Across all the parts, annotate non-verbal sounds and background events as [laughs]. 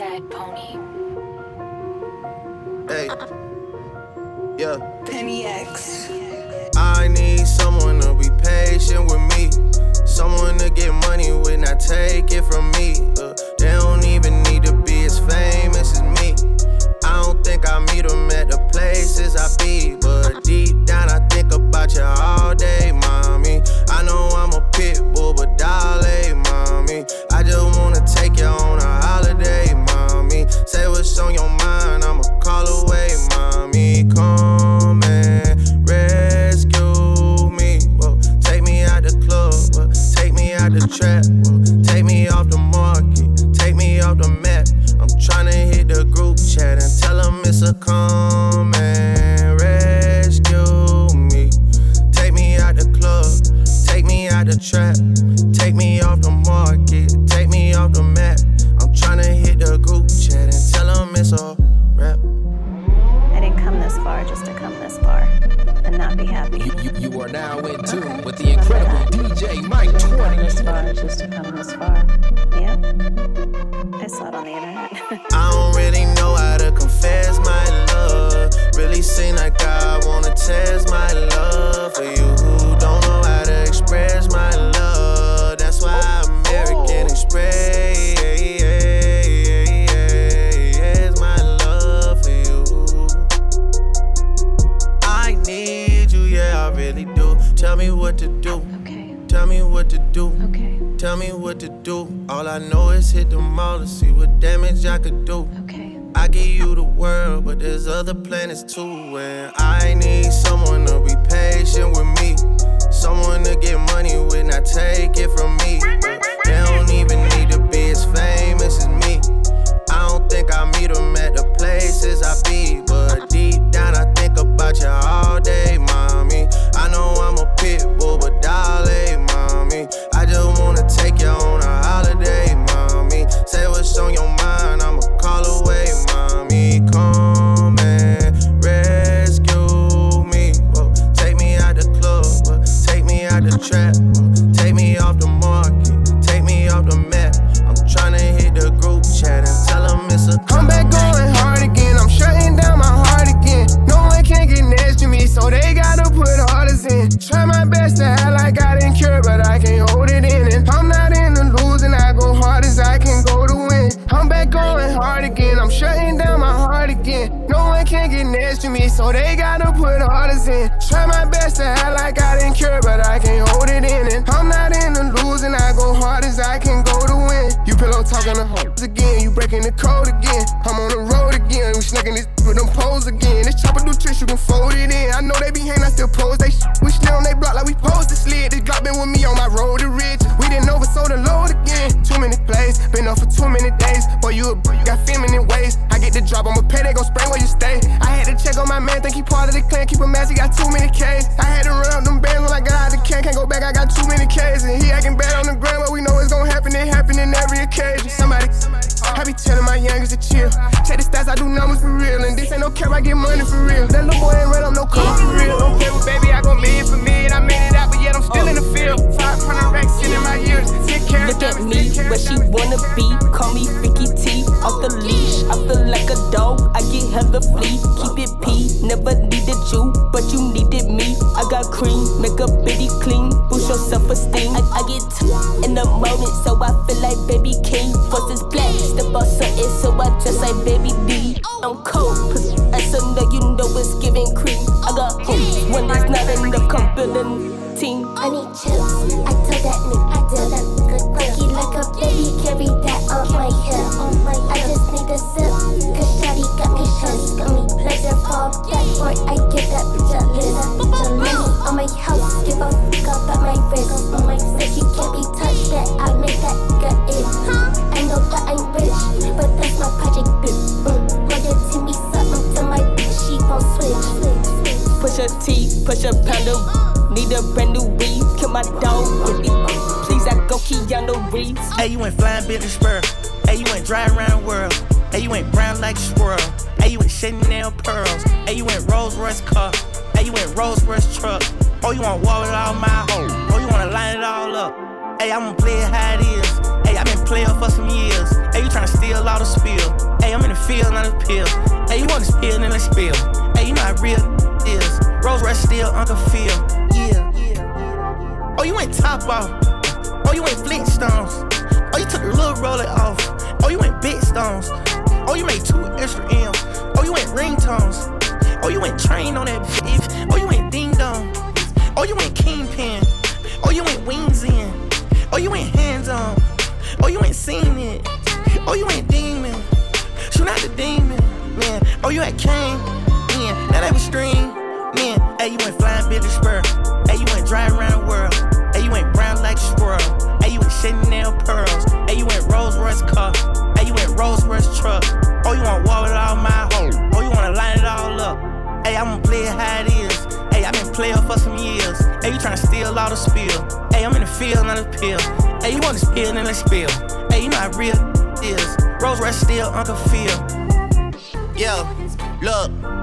Sad pony. Hey. Yeah. Penny X. I need someone to be patient with me. Someone to get money with, not take it from me. Uh, they don't even need to be as famous as me. I don't think I meet them at the places I be. But deep down, I think about you all day, mommy. I know I'm a pit bull, but darling, mommy. I just wanna take you on a holiday, mommy. Say what's on your mind, I'ma call away, mommy. Come and rescue me. Whoa, take me out the club, whoa, take me out the trap, whoa, take me off the market, take me off the map. I'm tryna hit the group chat and tell them it's a come what to do. Okay. Tell me what to do. All I know is hit the mall to see what damage I could do. Okay. I give you the world, but there's other planets too. And I need someone to be patient with me. Someone to get money with, not take it from me. But they don't even need to be as famous as me. I don't think I meet them at the places I be. But deep down, I think about you all day, mommy. I know I'm a pit bull, but darling. Just wanna take you on a holiday, mommy. Say what's on your mind, talking to hoes again. You breaking the code again. I'm on the road again. We snaking this with them poles again. This chopper do tricks, you can fold it in. I know they be hating, I still pose they shit. We still on they block like we pose the slid. This Glock been with me on my road to rich. We didn't oversold the load again. Too many plays, been up for too many days. Boy, you a b- you got feminine ways. I get the drop, I'ma pay, they gon' spray where you stay. I had to check on my man, think he part of the clan. Keep him mask, he got too many K's. I had to run up them bands when I got out the can. Can't go back, I got too many K's. And he acting bad on the ground, but we know it's gon' happen. It happen in every occasion. Somebody, I be telling my youngest to chill. Check the stats, I do numbers for real. And this ain't no cap, I get money for real. That little boy ain't run up no car for real. Don't play with baby, I go million for million. I made it out, but yet I'm still in the field. 500 racks in my years. 10 carats, Look at me, where she wanna be. Call me Freaky T, off the leash. I feel like a dog, I get hella flea. Keep it P, never needed you, but you needed me. I got cream, make a bitty clean, boost your self esteem. I, I get two in the moment, so I feel like baby king. Is black, up something, so I dress like baby you want wall with all my hoes. Oh, you wanna line it all up. Hey, I'ma play it how it is. Hey, i been playing for some years. Hey, you tryna steal all the spill. Hey, I'm in the field, not a pill. Hey, you want to spill, then let's spill. Hey, you know how real is. Rose Rush still, Uncle Phil. Yeah. Oh, you went top off. Oh, you went Flintstones. Oh, you took the little roller off. Oh, you went big stones. Oh, you made two extra M's. Oh, you went ringtones. Oh, you went train on that bitch. Oh, you dong. Oh, you went kingpin. Oh, you went wings in. Oh, you went hands on. Oh, you ain't seen it. Oh, you ain't demon. Shoot out the demon, man. Oh, you had Kane, man. Now that was stream, man. Hey, you went flying Billy Spur. Hey, you went driving around the world. Hey, you went brown like a squirrel. Hey, you went Chanel pearls. Hey, you went Rolls Royce car. Hey, you went Rolls Royce truck. Oh, you want wall with all my hoes. Oh, you wanna line it all up. Hey, I'ma play it how it is. I been playing for some years. Hey, you tryna steal all the spill. Hey, I'm in the field, not a pill. Hey, you want to spill, then let's spill. Hey, you how real is. Rose Rush still, Uncle Phil. Yeah, look.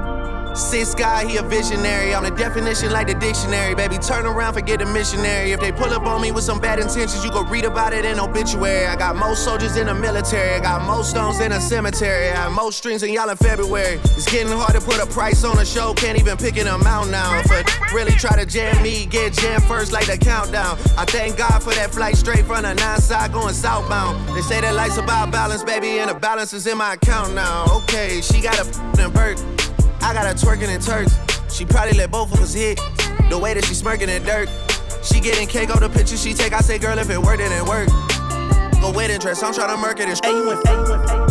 Six guy, he a visionary. I'm the definition like the dictionary. Baby, turn around, forget the missionary. If they pull up on me with some bad intentions, you go read about it in obituary. I got most soldiers in the military. I got most stones in a cemetery. I have most strings in y'all in February. It's getting hard to put a price on a show. Can't even pick an amount now. A really try to jam me, get jammed first like the countdown. I thank God for that flight straight from the nine side going southbound. They say that life's about balance, baby, and the balance is in my account now. Okay, she got a f***ing Burke. I got her twerking in Turks. She probably let both of us hit. The way that she smirking in dirt. She getting cake on the picture she take. I say, girl, if it worked, it didn't work. Go wedding dress, I'm trying to murk it. It's A1,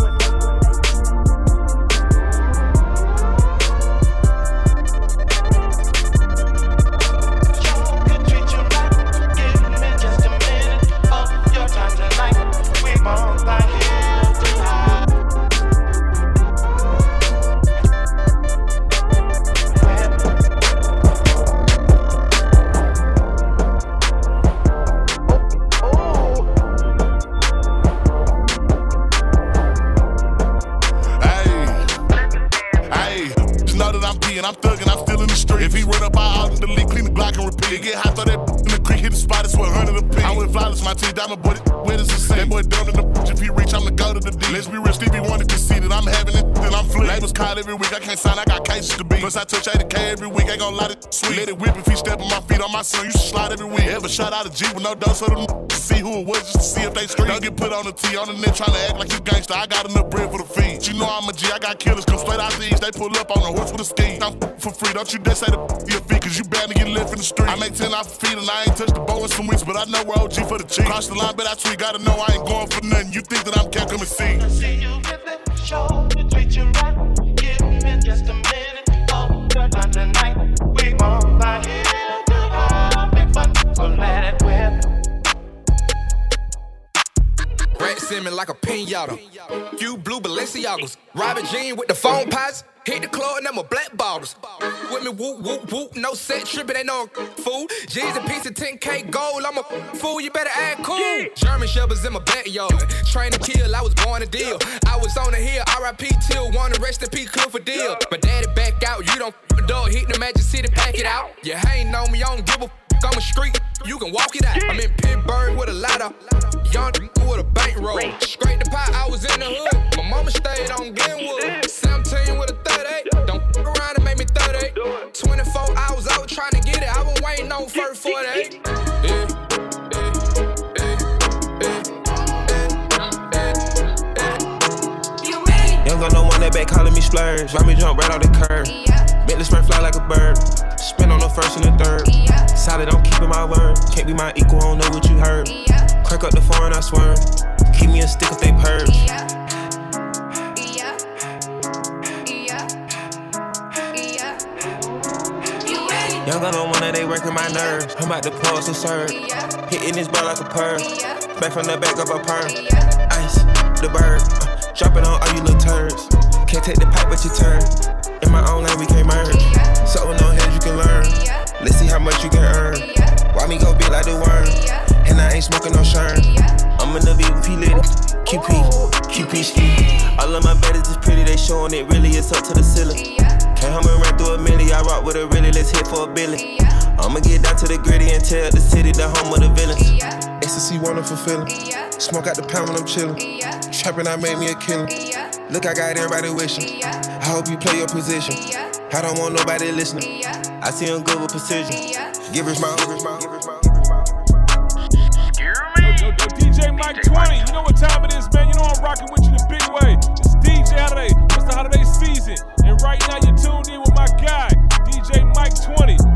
G with no dose of them see who it was, just to see if they street. Don't get put on the T on the net trying to act like you gangster. I got enough bread for the feed. You know I'm a G, I got killers come straight out the east. They pull up on a horse with a ski. I'm for free, don't you dare say the your feet, cause you bound to get left in the street. I make 10 off the feet and I ain't touched the bow in some weeks, but I know we're OG for the cheap. Cross the line, but I tweet, gotta know I ain't going for nothing. You think that I'm can't come and see. See you it, show you treat you right. Give me just a minute. Oh. We won't fun. So let it Brad Simmons like a pinata. Few blue Balenciagos. Robin Jean with the phone pots. Hit the club and them a black bottles. With me, whoop, whoop, whoop. No set tripping, ain't no fool. G's a piece of 10K gold. I'm a fool, you better act cool. German shepherds in my backyard. Train to kill, I was born to deal. I was on the hill, RIP till one to rest in peace, Clifford deal. But daddy back out, you don't f- dog, hit the Magic City, pack it out. You ain't on me, I don't give a f- I'm a street, you can walk it out. I'm in Pittsburgh with a ladder, young with a bankroll. Scrape the pot, I was in the hood. My mama stayed on Glenwood. 17 with a 38. Don't f around and make me 38. 24 hours, I was trying to get it. I was waiting on first 48. Yeah, yeah, Young gun, no one that back calling me splurge. Ride me jump right off the curb. Bentley spring fly like a bird. Spin on the first and the third. Solid, I'm keeping my word. Can't be my equal, I don't know what you heard. Crack up the foreign, I swear. Keep me a stick if they purge. Young gun, no one that they working my nerves. I'm about to pause and serve. Hitting this bar like a perm. Back from the back up a perm. Ice, the bird. Uh, dropping on all you little turds. Can't take the pipe, but you turn. In my own lane, we can't merge. Can learn. Let's see how much you can earn. Why me go big like the worm? And I ain't smoking no shern. I'm in the VP lit. QP, QP ski. All of my baddies is pretty, they showing it really, it's up to the ceiling. Can't help me run through a milli, I rock with a really, let's hit for a billion. I'ma get down to the gritty and tell the city the home of the villains. A see wonderful feeling. Smoke out the pound when I'm chillin'. Trapping, I made me a killer. Look, I got everybody wishing. I hope you play your position. I don't want nobody listening. I see him good with precision. Give her smile, give her smile, give her smile. DJ Mike 20, you know what time it is, man. You know I'm rocking with you the big way. It's DJ Holiday, it's the holiday season. And right now you're tuned in with my guy, DJ Mike 20.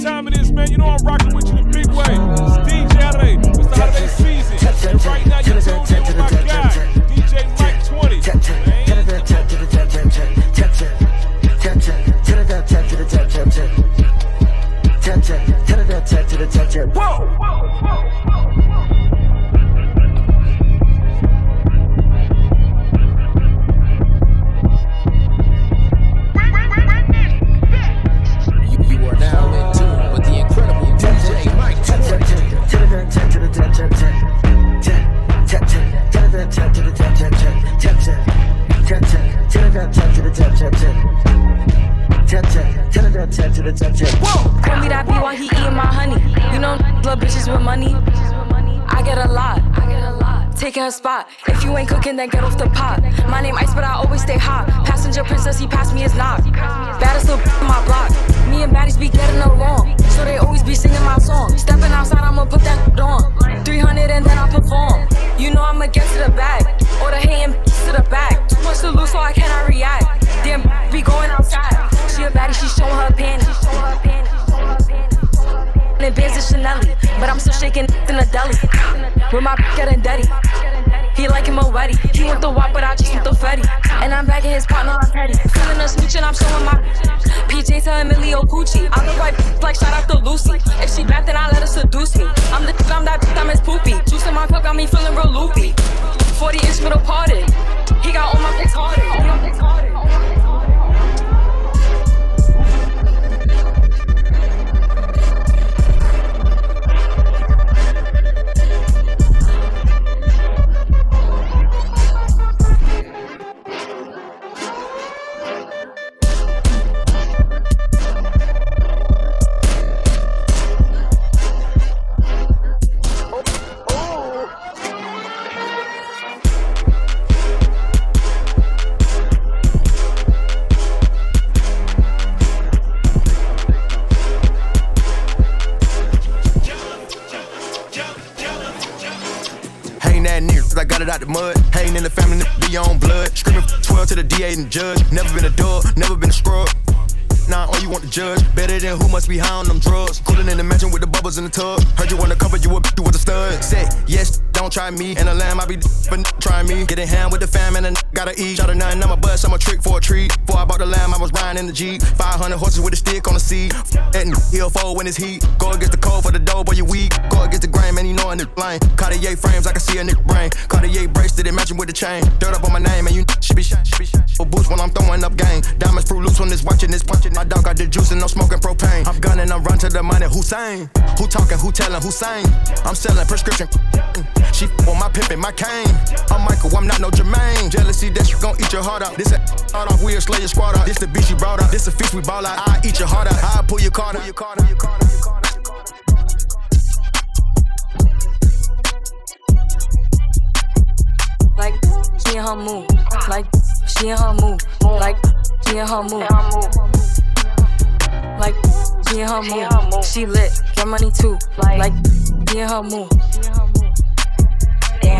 Time it is, man. You know I'm rocking with you the big way. It's DJ it's the holiday season. And right now you're Whoa, call me that B while he eating my honey. You know, little bitches with money. I get a lot. I get a lot. Taking a spot. If you ain't cooking, then get off the pot. My name Ice, but I always stay hot. Passenger princess, he passed me his knock. Baddest little in my block. Me and baddies be getting along. So they always be singing my song. Stepping outside, I'ma put that on. 300 and then I perform. You know I'ma get to the bag. Or the hating to the back. Too much to lose, so I cannot react. Damn, be going outside. She a baddie, she showing her panties. And bands of Chanel, but I'm still shaking in the deli. With my getting dirty. He like him already. He want the wop, but I just want the Fetty. And I'm back in his partner, I'm petty. Feeling a smooch and I'm showing my PJ to Emilio Pucci. I'm the right like shout out to Lucy. If she bad, then I let her seduce me. I'm the I'm that I'm his poopy. Juice in my cup got me feeling real loopy. 40 inch middle parted. He got all my pics harder. All my pics harder. Out the mud. Hating in the family, be on blood. Screaming 12 to the DA and judge. Never been a dog, never been a scrub. Nah, all you want to judge. Better than who must be high on them drugs. Cooling in the mansion with the bubbles in the tub. Heard you wanna cover you a you with a stud. Say, yes, don't try me. And a lamb, I be but try me. Getting hand with the fam and a gotta eat. Shot a nine, I'm a bust, I'm a trick for a treat. Before I bought the lamb, I was riding in the Jeep. 500 horses with a stick on the seat. And he'll fold when it's heat. Go against the cold for the dough, boy, you weak. Go against the grain, man, you know a nigga line. Cartier frames, I can see a nigga brain. Cartier bracelet, it matching with the chain. Dirt up on my name, and you should be shot. For boost when I'm throwing up game. Diamonds fruit loose when it's watching this punching. My dog got the juice and no smoking propane. I'm gunning, I'm run to the money. Hussein. Who talking, who telling, who saying? I'm selling prescription. She f with my pimp and my cane. I'm Michael, I'm not no Jermaine. Jealousy, that shit gon' eat your heart out. This a heart off, we a slayer squad out. This the bitch you brought out. This a fish we ball out. I eat your heart out. I pull your card out. Your card out. Like she in her move, like she in her move, like she in her move, like she in her move. She lit, get money too, like she in her move.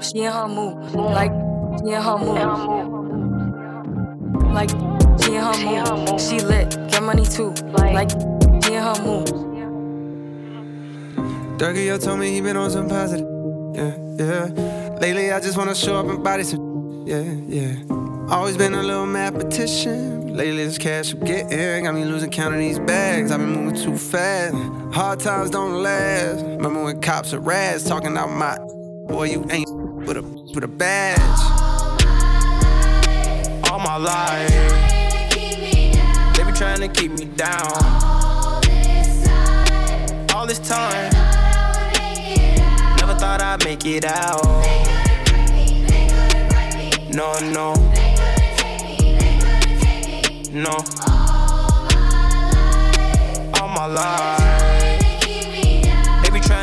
she in her mood. Like, she in her mood. Like, she in her mood. She lit, get money too. Like, she in her mood. Dougie, yo told me he been on some positive. Yeah, yeah. Lately, I just wanna show up and body some. Yeah, yeah. Always been a little mathematician. Lately, this cash I'm getting got me losing count of these bags. I've been moving too fast. Hard times don't last. Remember when cops are rats talking about my boy, you ain't with a with a badge. All my life, they be trying to keep me down. All this time, never thought I'd make it out. No, no, no. All my life,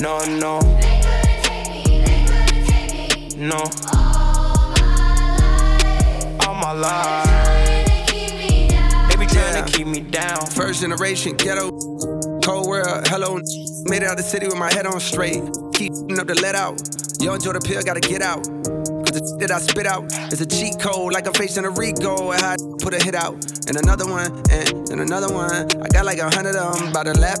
No, no. They couldn't take me, they couldn't take me. No. All my life. They be trying to keep me down. First generation ghetto, cold world, hello. Made it out the city with my head on straight. Keep up the let out. Yo, enjoy the pill, gotta get out. Cause the shit that I spit out is a cheat code, like I'm facing a Rico. And I put a hit out, and another one, and, and another one. I got like a hundred of them by the lap.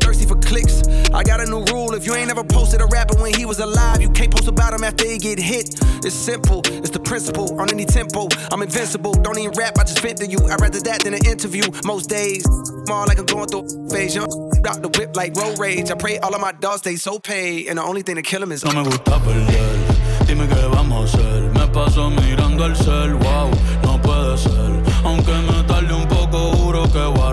thirsty for clicks. I got a new rule. If you ain't ever posted a rapper when he was alive, you can't post about him after he get hit. It's simple, it's the principle. On any tempo, I'm invincible. Don't even rap, I just vent to you. I'd rather that than an interview. Most days, small like I'm going through a phase. Young [laughs] out the whip like road rage. I pray all of my dogs stay so paid. And the only thing to kill him is No me gusta perder, dime qué vamos a hacer. Me paso mirando el cel, wow, no puede ser. Aunque me tarde un poco, juro que voy a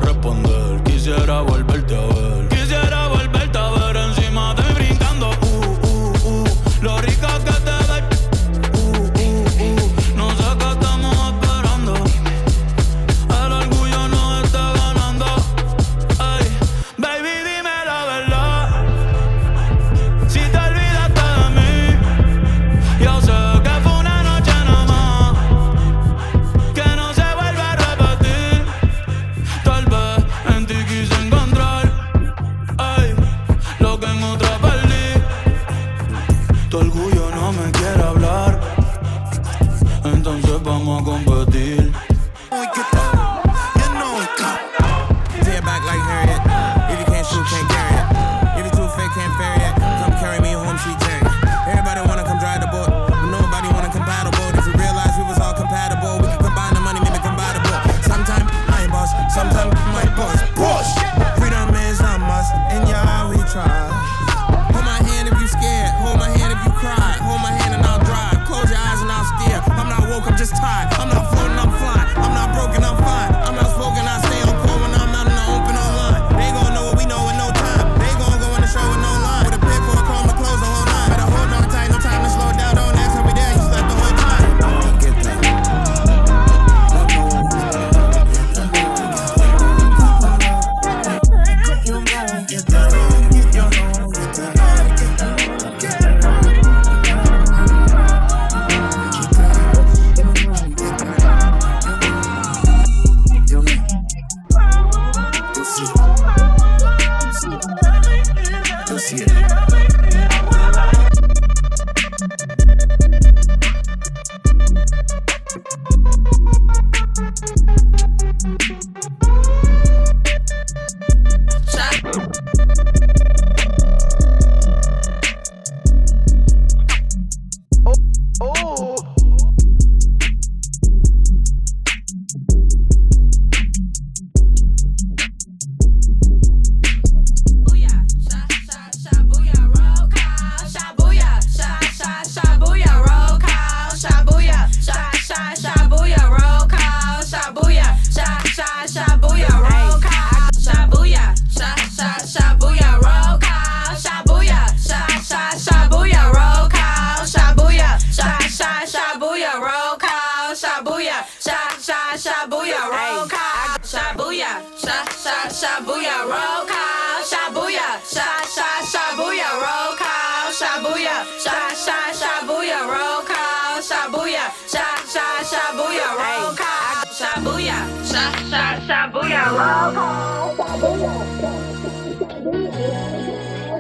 shabuya, roll call, shabuya, sha sha shabuya, roll call, shabuya, sha sha shabuya, roll call, shabuya, sha sha shabuya, roll call, shabuya, sha sha shabuya, roll call, shabuya.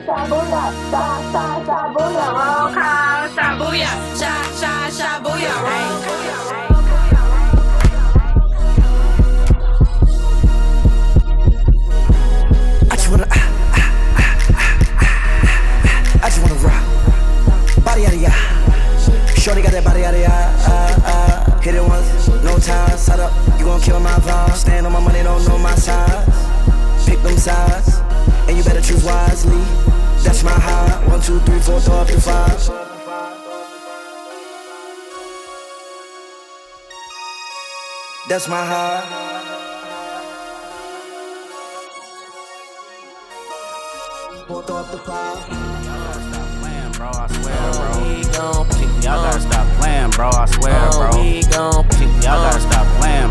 Shabuya, sha sha shabuya, roll call, shabuya, sha sha shabuya, roll call. Shorty got that body out of. Ah, ah. Hit it once, no time. Side up, you gon' kill my vibe. Stand on my money, don't know my size. Pick them sides, and you better choose wisely. That's my high. One, two, three, four, throw up to five. That's my high. Throw up the five. I swear, bro. Y'all gotta stop playing, bro. I swear, bro. Y'all gotta stop playing,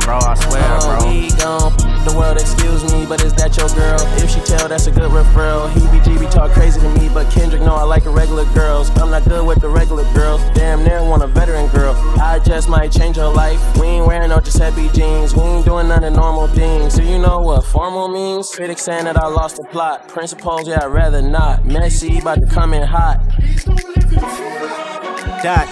bro. I swear, bro. We gon' the world excuse me, but is that your girl? If she tell, that's a good referral. He be GB talk crazy to me, but Kendrick know I like irregular girls. I'm not good with the regular girls. Damn near want a veteran girl. I just might change her life. We ain't wearing no Giuseppe jeans. We ain't doing none of normal things. Do you know what formal means? Critics saying that I lost the plot. Principles, yeah, I'd rather not. Messy, about to come in hot. Dot,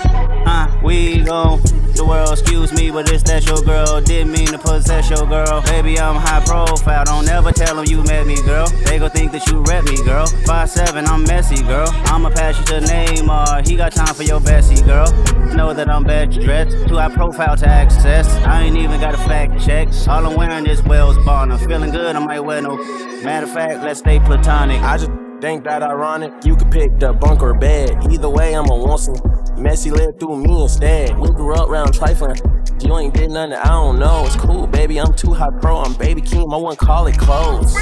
uh, we gon' the world, excuse me, but it's that your girl. Didn't mean to possess your girl. Baby, I'm high profile. Don't ever tell them you met me, girl. They gon' think that you rep me, girl. Five seven, I'm messy, girl. I'ma pass you to Neymar. He got time for your Bessie, girl. Know that I'm bad dressed. Too high profile to access. I ain't even got a fact check. All I'm wearing is Wales Bonner. Feeling good, I might wear no. Matter of fact, let's stay platonic. I just think that ironic. You could pick the bunk or bed. Either way, I'ma want some. Messy lived through me instead. We grew up round trifling. You ain't did nothing, I don't know. It's cool, baby. I'm too hot pro. I'm baby Keem. I wouldn't call it close.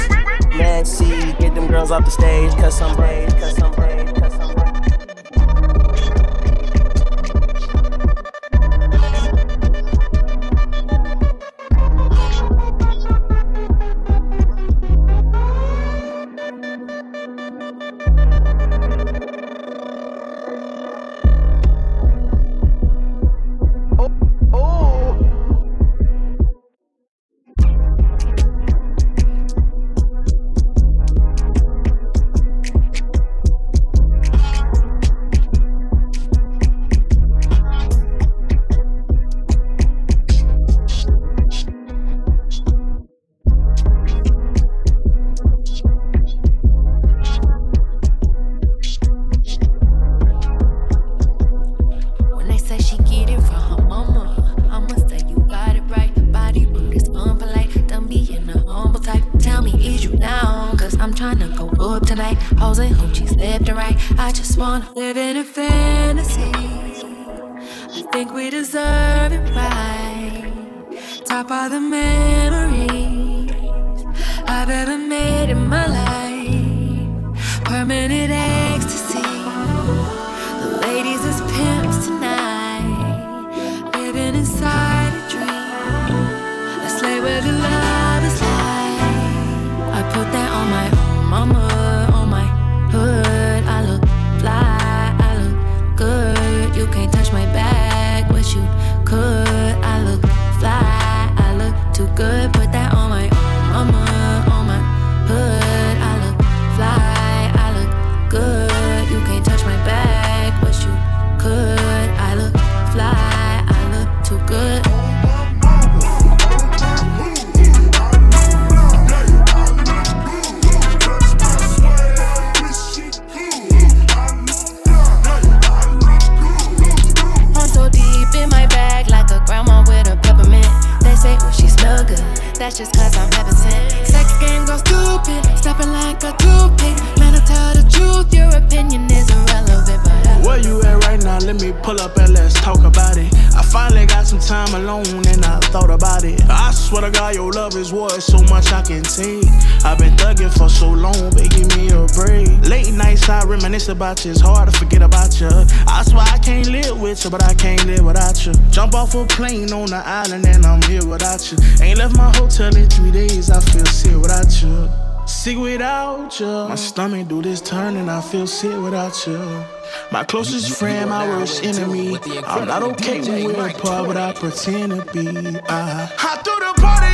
Messy, get them girls off the stage. Cause some braids, cause some braids, memories I've ever made in my life. Permanent ecstasy. The ladies is pimps tonight, living inside a dream. Let's lay where the love is like. I put that on my own mama, That's just cause I'm Let me Pull up and let's talk about it. I finally got some time alone and I thought about it. I swear to God, your love is worth so much I can take. I've been thugging for so long, but give me a break. Late nights I reminisce about you, it's hard to forget about you. I swear I can't live with you, but I can't live without you. Jump off a plane on the island and I'm here without you. Ain't left my hotel in three days, I feel sick without you. Sick without you. My stomach do this turn and I feel sick without you. My closest friend, my worst enemy. I'm not okay when we're apart, but I pretend to be. I, I threw the party